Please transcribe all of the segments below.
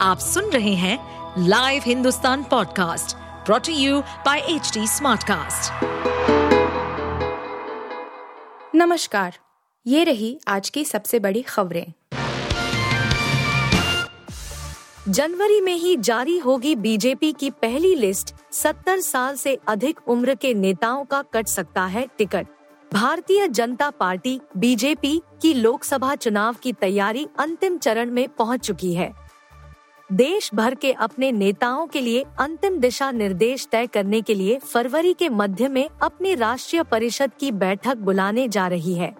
आप सुन रहे हैं live Hindustan podcast brought to you by H Smartcast. नमस्कार, ये रही आज की सबसे बड़ी खबरें। जनवरी में ही जारी होगी बीजेपी की पहली लिस्ट। 70 साल से अधिक उम्र के नेताओं का कट सकता है ticket. Bharatiya Janata party, BJP की लोकसभा चुनाव की तैयारी अंतिम चरण में पहुँच चुकी है। देश भर के अपने नेताओं के लिए अंतिम दिशा निर्देश तय करने के लिए फरवरी के मध्य में अपनी राष्ट्रीय परिषद की बैठक बुलाने जा रही है।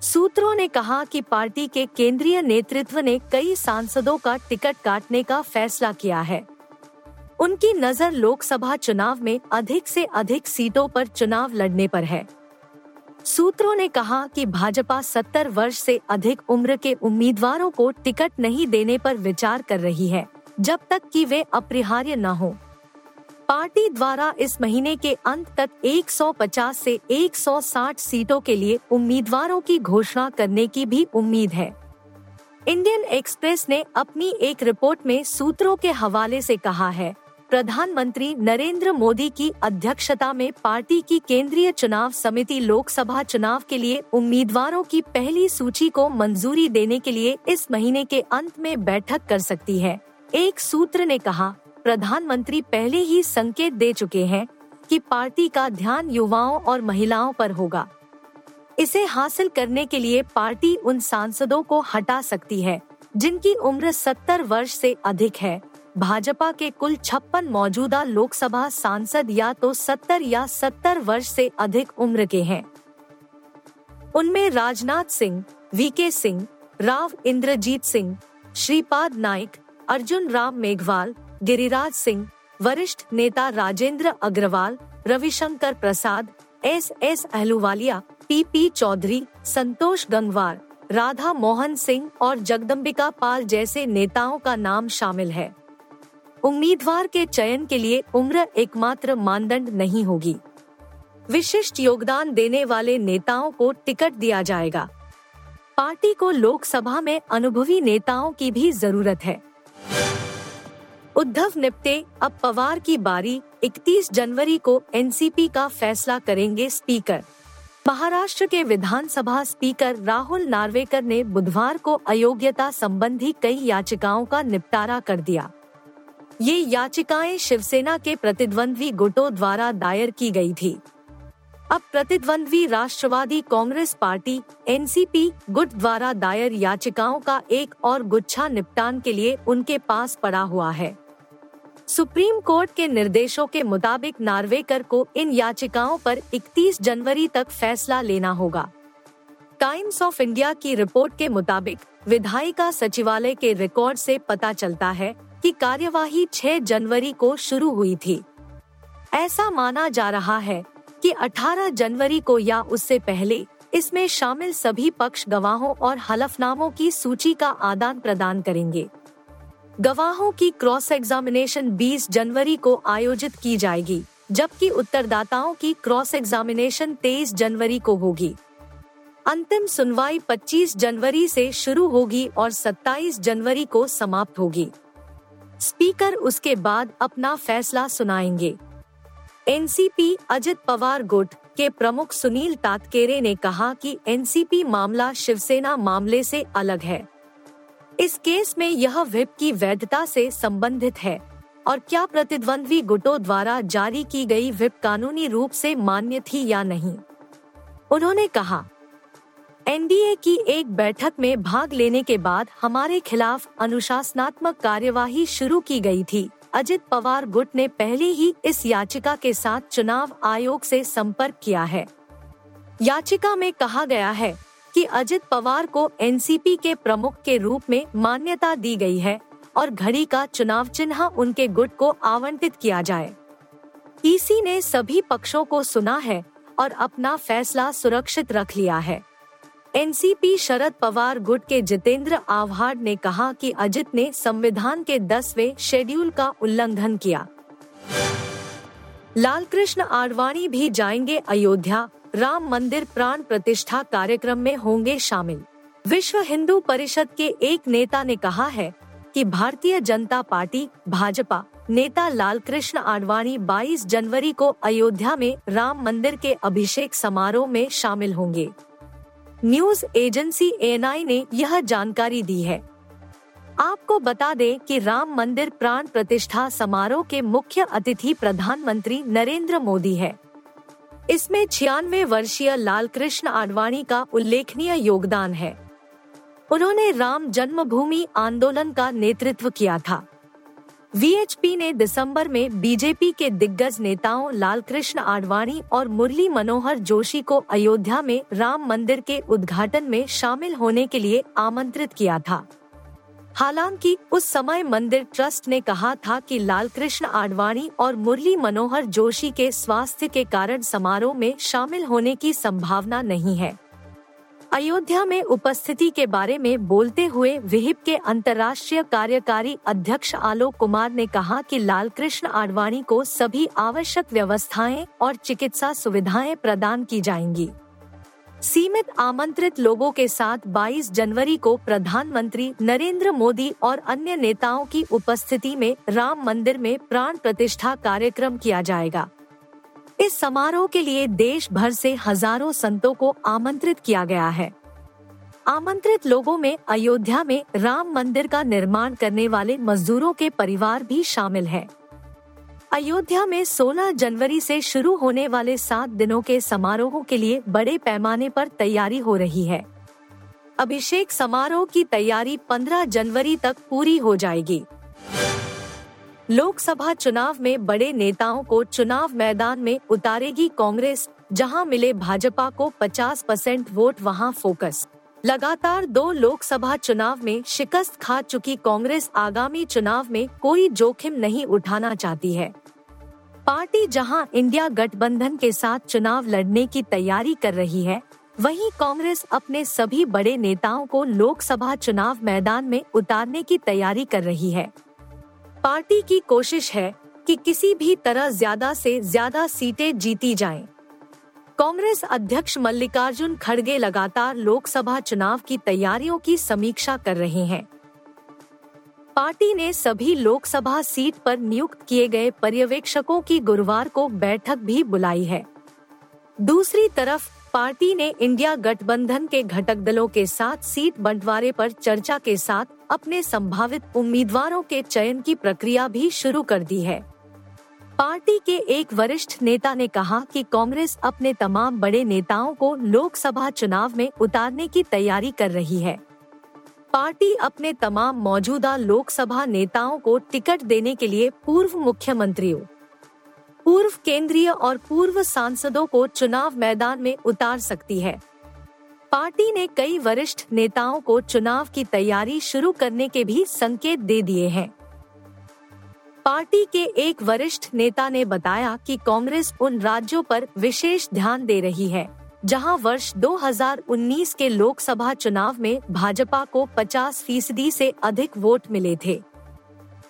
सूत्रों ने कहा कि पार्टी के केंद्रीय नेतृत्व ने कई सांसदों का टिकट काटने का फैसला किया है। उनकी नज़र लोकसभा चुनाव में अधिक से अधिक सीटों पर चुनाव लड़ने पर है। सूत्रों ने कहा कि भाजपा 70 वर्ष से अधिक उम्र के उम्मीदवारों को टिकट नहीं देने पर विचार कर रही है, जब तक कि वे अपरिहार्य न हो। पार्टी द्वारा इस महीने के अंत तक 150 से 160 सीटों के लिए उम्मीदवारों की घोषणा करने की भी उम्मीद है। इंडियन एक्सप्रेस ने अपनी एक रिपोर्ट में सूत्रों के हवाले से कहा है प्रधानमंत्री नरेंद्र मोदी की अध्यक्षता में पार्टी की केंद्रीय चुनाव समिति लोकसभा चुनाव के लिए उम्मीदवारों की पहली सूची को मंजूरी देने के लिए इस महीने के अंत में बैठक कर सकती है। एक सूत्र ने कहा, प्रधानमंत्री पहले ही संकेत दे चुके हैं कि पार्टी का ध्यान युवाओं और महिलाओं पर होगा। इसे हासिल करने के लिए पार्टी उन सांसदों को हटा सकती है, जिनकी उम्र 70 वर्ष से अधिक है। भाजपा के कुल छप्पन मौजूदा लोकसभा सांसद या तो 70 या 70 वर्ष से अधिक उम्र के हैं। उनमें राजनाथ सिंह वीके सिंह, राव इंद्रजीत सिंह, श्रीपाद नाइक, अर्जुन राम मेघवाल, गिरिराज सिंह, वरिष्ठ नेता Rajendra Agrawal, Ravishankar Prasad, S S Ahluwalia, P P Chaudhary, Santosh Gangwar, Radha Mohan Singh और जगदम्बिका पाल जैसे नेताओं का नाम शामिल है। उम्मीदवार के चयन के लिए उम्र एकमात्र मानदंड नहीं होगी। विशिष्ट योगदान देने वाले नेताओं को टिकट दिया जाएगा। पार्टी को लोकसभा में अनुभवी नेताओं की भी ज़रूरत है। उद्धव निपटे, अब पवार की बारी 31 जनवरी को एनसीपी का फैसला करेंगे स्पीकर। महाराष्ट्र के विधानसभा स्पीकर राहुल नार्वेकर ने बुधवार को अयोग्यता संबंधी कई याचिकाओं का निपटारा कर दिया। ये याचिकाएँ शिवसेना के प्रतिद्वंद्वी गुटों द्वारा दायर की गई थी। अब प्रतिद्वंद्वी राष्ट्रवादी कांग्रेस पार्टी, एनसीपी, गुट द्वारा दायर याचिकाओं का एक और गुच्छा निपटान के लिए उनके पास पड़ा हुआ है। सुप्रीम कोर्ट के निर्देशों के मुताबिक नार्वेकर को इन याचिकाओं पर 31 जनवरी तक फैसला लेना होगा। टाइम्स ऑफ़ इंडिया की रिपोर्ट के मुताबिक विधायिका सचिवालय के रिकॉर्ड से पता चलता है कि कार्यवाही 6 जनवरी को शुरू हुई थी। ऐसा माना जा रहा है कि 18 जनवरी को या उससे पहले इसमें शामिल सभी पक्ष गवाहों और हलफनामों की सूची का आदान प्रदान करेंगे। गवाहों की क्रॉस एग्जामिनेशन 20 जनवरी को आयोजित की जाएगी, जबकि उत्तरदाताओं की क्रॉस एग्जामिनेशन 23 जनवरी को होगी। अंतिम सुनवाई 25 जनवरी से शुरू होगी और 27 जनवरी को समाप्त होगी। स्पीकर उसके बाद अपना फैसला सुनाएँगे। एनसीपी अजित पवार गुट के प्रमुख सुनील तातकेरे ने कहा कि एनसीपी मामला शिवसेना मामले से अलग है। इस केस में यह विप की वैधता से संबंधित है और क्या प्रतिद्वंद्वी गुटों द्वारा जारी की गई विप कानूनी रूप से मान्य थी या नहीं। उन्होंने कहा एनडीए की एक बैठक में भाग लेने के बाद हमारे खिलाफ अनुशासनात्मक कार्यवाही शुरू की गई थी। अजित पवार गुट ने पहले ही इस याचिका के साथ चुनाव आयोग से संपर्क किया है। याचिका में कहा गया है कि अजित पवार को एनसीपी के प्रमुख के रूप में मान्यता दी गई है और घड़ी का चुनाव चिन्ह उनके गुट को आवंटित किया जाए। ईसी ने सभी पक्षों को सुना है और अपना फैसला सुरक्षित रख लिया है। एनसीपी शरद पवार गुट के जितेंद्र आव्हाड ने कहा कि अजित ने संविधान के दसवें शेड्यूल का उल्लंघन किया। लालकृष्ण आडवाणी भी जाएँगे अयोध्या। राम मंदिर प्राण प्रतिष्ठा कार्यक्रम में होंगे शामिल। विश्व हिंदू परिषद के एक नेता ने कहा है कि भारतीय जनता पार्टी, भाजपा, नेता लालकृष्ण आडवाणी 22 जनवरी को अयोध्या में राम मंदिर के अभिषेक समारोह में शामिल होंगे। न्यूज़ एजेंसी एएनआई ने यह जानकारी दी है। आपको बता दें कि राम मंदिर प्राण प्रतिष्ठा समारोह के मुख्य अतिथि प्रधानमंत्री नरेंद्र मोदी है। इसमें छियानवे वर्षीय लालकृष्ण आडवाणी का उल्लेखनीय योगदान है। उन्होंने राम जन्मभूमि आंदोलन का नेतृत्व किया था। वीएचपी ने दिसंबर में बीजेपी के दिग्गज नेताओं लालकृष्ण आडवाणी और मुरली मनोहर जोशी को अयोध्या में राम मंदिर के उद्घाटन में शामिल होने के लिए आमंत्रित किया था। हालाँकि उस समय मंदिर ट्रस्ट ने कहा था कि लालकृष्ण आडवाणी और मुरली मनोहर जोशी के स्वास्थ्य के कारण समारोह में शामिल होने की संभावना नहीं है। अयोध्या में उपस्थिति के बारे में बोलते हुए विहिप के अंतर्राष्ट्रीय कार्यकारी अध्यक्ष आलोक कुमार ने कहा कि लालकृष्ण आडवाणी को सभी आवश्यक व्यवस्थाएँ और चिकित्सा सुविधाएँ प्रदान की जाएँगी। सीमित आमंत्रित लोगों के साथ 22 जनवरी को प्रधानमंत्री नरेंद्र मोदी और अन्य नेताओं की उपस्थिति में राम मंदिर में प्राण प्रतिष्ठा कार्यक्रम किया जाएगा। इस समारोह के लिए देश भर से हज़ारों संतों को आमंत्रित किया गया है। आमंत्रित लोगों में अयोध्या में राम मंदिर का निर्माण करने वाले मजदूरों के परिवार भी शामिल है। अयोध्या में 16 जनवरी से शुरू होने वाले सात दिनों के समारोहों के लिए बड़े पैमाने पर तैयारी हो रही है। अभिषेक समारोह की तैयारी 15 जनवरी तक पूरी हो जाएगी। लोकसभा चुनाव में बड़े नेताओं को चुनाव मैदान में उतारेगी कांग्रेस, जहाँ मिले भाजपा को 50 परसेंट वोट, वहाँ फोकस। लगातार दो लोकसभा चुनाव में शिकस्त खा चुकी कांग्रेस आगामी चुनाव में कोई जोखिम नहीं उठाना चाहती है। पार्टी जहाँ इंडिया गठबंधन के साथ चुनाव लड़ने की तैयारी कर रही है, वहीं कांग्रेस अपने सभी बड़े नेताओं को लोकसभा चुनाव मैदान में उतारने की तैयारी कर रही है। पार्टी की कोशिश है कि किसी भी तरह ज़्यादा से ज़्यादा सीटें जीती जाएँ। कांग्रेस अध्यक्ष मल्लिकार्जुन खड़गे लगातार लोकसभा चुनाव की तैयारियों की समीक्षा कर रहे हैं पार्टी ने सभी लोकसभा सीट पर नियुक्त किए गए पर्यवेक्षकों की गुरुवार को बैठक भी बुलाई है दूसरी तरफ़, पार्टी ने इंडिया गठबंधन के घटक दलों के साथ सीट बंटवारे पर चर्चा के साथ अपने संभावित उम्मीदवारों के चयन की प्रक्रिया भी शुरू कर दी है। पार्टी के एक वरिष्ठ नेता ने कहा कि कांग्रेस अपने तमाम बड़े नेताओं को लोकसभा चुनाव में उतारने की तैयारी कर रही है। पार्टी अपने तमाम मौजूदा लोकसभा नेताओं को टिकट देने के लिए पूर्व मुख्यमंत्रियों, पूर्व केंद्रीय और पूर्व सांसदों को चुनाव मैदान में उतार सकती है। पार्टी ने कई वरिष्ठ नेताओं को चुनाव की तैयारी शुरू करने के भी संकेत दे दिए हैं। पार्टी के एक वरिष्ठ नेता ने बताया कि कांग्रेस उन राज्यों पर विशेष ध्यान दे रही है, जहाँ वर्ष 2019 के लोकसभा चुनाव में भाजपा को 50 फ़ीसदी से अधिक वोट मिले थे।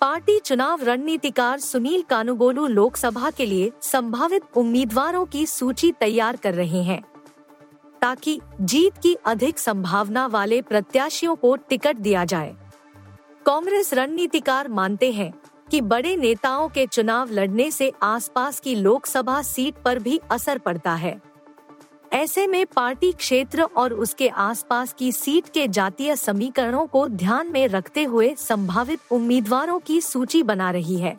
पार्टी चुनाव रणनीतिकार सुनील कानुगोलू लोकसभा के लिए संभावित उम्मीदवारों की सूची तैयार कर रहे हैं। ताकि जीत की अधिक संभावना वाले प्रत्याशियों को टिकट दिया जाए। कांग्रेस रणनीतिकार मानते हैं कि बड़े नेताओं के चुनाव लड़ने से आसपास की लोकसभा सीट पर भी असर पड़ता है। ऐसे में पार्टी क्षेत्र और उसके आसपास की सीट के जातीय समीकरणों को ध्यान में रखते हुए संभावित उम्मीदवारों की सूची बना रही है।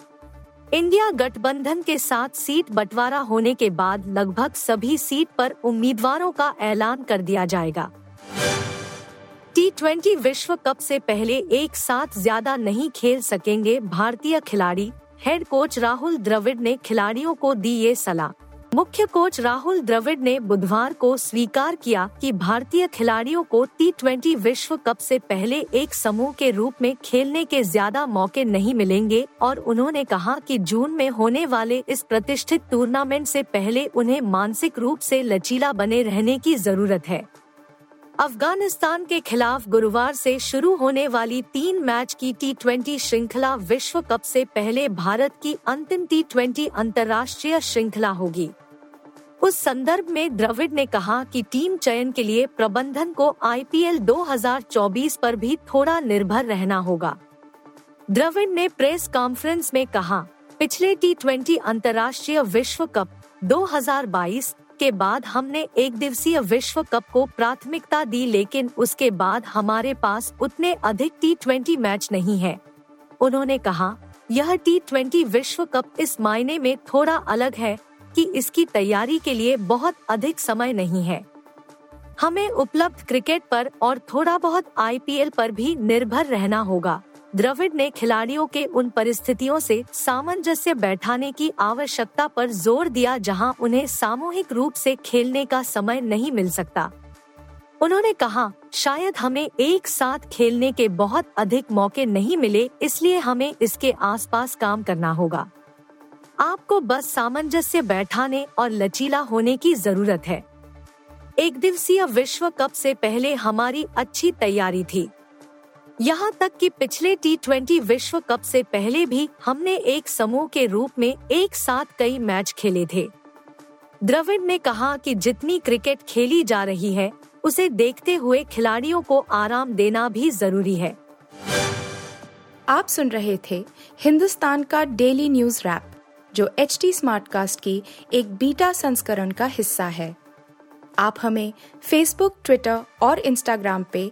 इंडिया गठबंधन के साथ सीट बंटवारा होने के बाद लगभग सभी सीट पर उम्मीदवारों का ऐलान कर दिया जाएगा। टी ट्वेंटी विश्व कप से पहले एक साथ ज़्यादा नहीं खेल सकेंगे भारतीय खिलाड़ी। हेड कोच राहुल द्रविड़ ने खिलाड़ियों को दी ये सलाह। मुख्य कोच राहुल द्रविड़ ने बुधवार को स्वीकार किया कि भारतीय खिलाड़ियों को टी विश्व कप से पहले एक समूह के रूप में खेलने के ज़्यादा मौके नहीं मिलेंगे और उन्होंने कहा कि जून में होने वाले इस प्रतिष्ठित टूर्नामेंट से पहले उन्हें मानसिक रूप से लचीला बने रहने की ज़रूरत है। अफ़गानिस्तान के खिलाफ गुरुवार से शुरू होने वाली तीन मैच की टी ट्वेंटी श्रृंखला विश्व कप से पहले भारत की अंतिम टी ट्वेंटी अंतर्राष्ट्रीय श्रृंखला होगी। उस संदर्भ में द्रविड ने कहा कि टीम चयन के लिए प्रबंधन को आईपीएल 2024 पर भी थोड़ा निर्भर रहना होगा। द्रविड़ ने प्रेस कॉन्फ्रेंस में कहा, पिछले टी ट्वेंटी अंतर्राष्ट्रीय विश्व कप 2022 के बाद हमने एक दिवसीय विश्व कप को प्राथमिकता दी, लेकिन उसके बाद हमारे पास उतने अधिक टी ट्वेंटी मैच नहीं है। उन्होंने कहा, यह टी ट्वेंटी विश्व कप इस मायने में थोड़ा अलग है कि इसकी तैयारी के लिए बहुत अधिक समय नहीं है। हमें उपलब्ध क्रिकेट पर और थोड़ा बहुत आईपीएल पर भी निर्भर रहना होगा। द्रविड ने खिलाड़ियों के उन परिस्थितियों से सामंजस्य बैठाने की आवश्यकता पर ज़ोर दिया जहाँ उन्हें सामूहिक रूप से खेलने का समय नहीं मिल सकता। उन्होंने कहा, शायद हमें एक साथ खेलने के बहुत अधिक मौके नहीं मिले, इसलिए हमें इसके आसपास काम करना होगा। आपको बस सामंजस्य बैठाने और लचीला होने की ज़रूरत है। एक दिवसीय विश्व कप से पहले हमारी अच्छी तैयारी थी। यहाँ तक कि पिछले टी ट्वेंटी विश्व कप से पहले भी हमने एक समूह के रूप में एक साथ कई मैच खेले थे। द्रविड ने कहा कि जितनी क्रिकेट खेली जा रही है, उसे देखते हुए खिलाड़ियों को आराम देना भी ज़रूरी है। आप सुन रहे थे हिंदुस्तान का डेली न्यूज़ रैप, जो एच टी स्मार्ट कास्ट की एक बीटा संस्करण का हिस्सा है। आप हमें फेसबुक ट्विटर और इंस्टाग्राम पे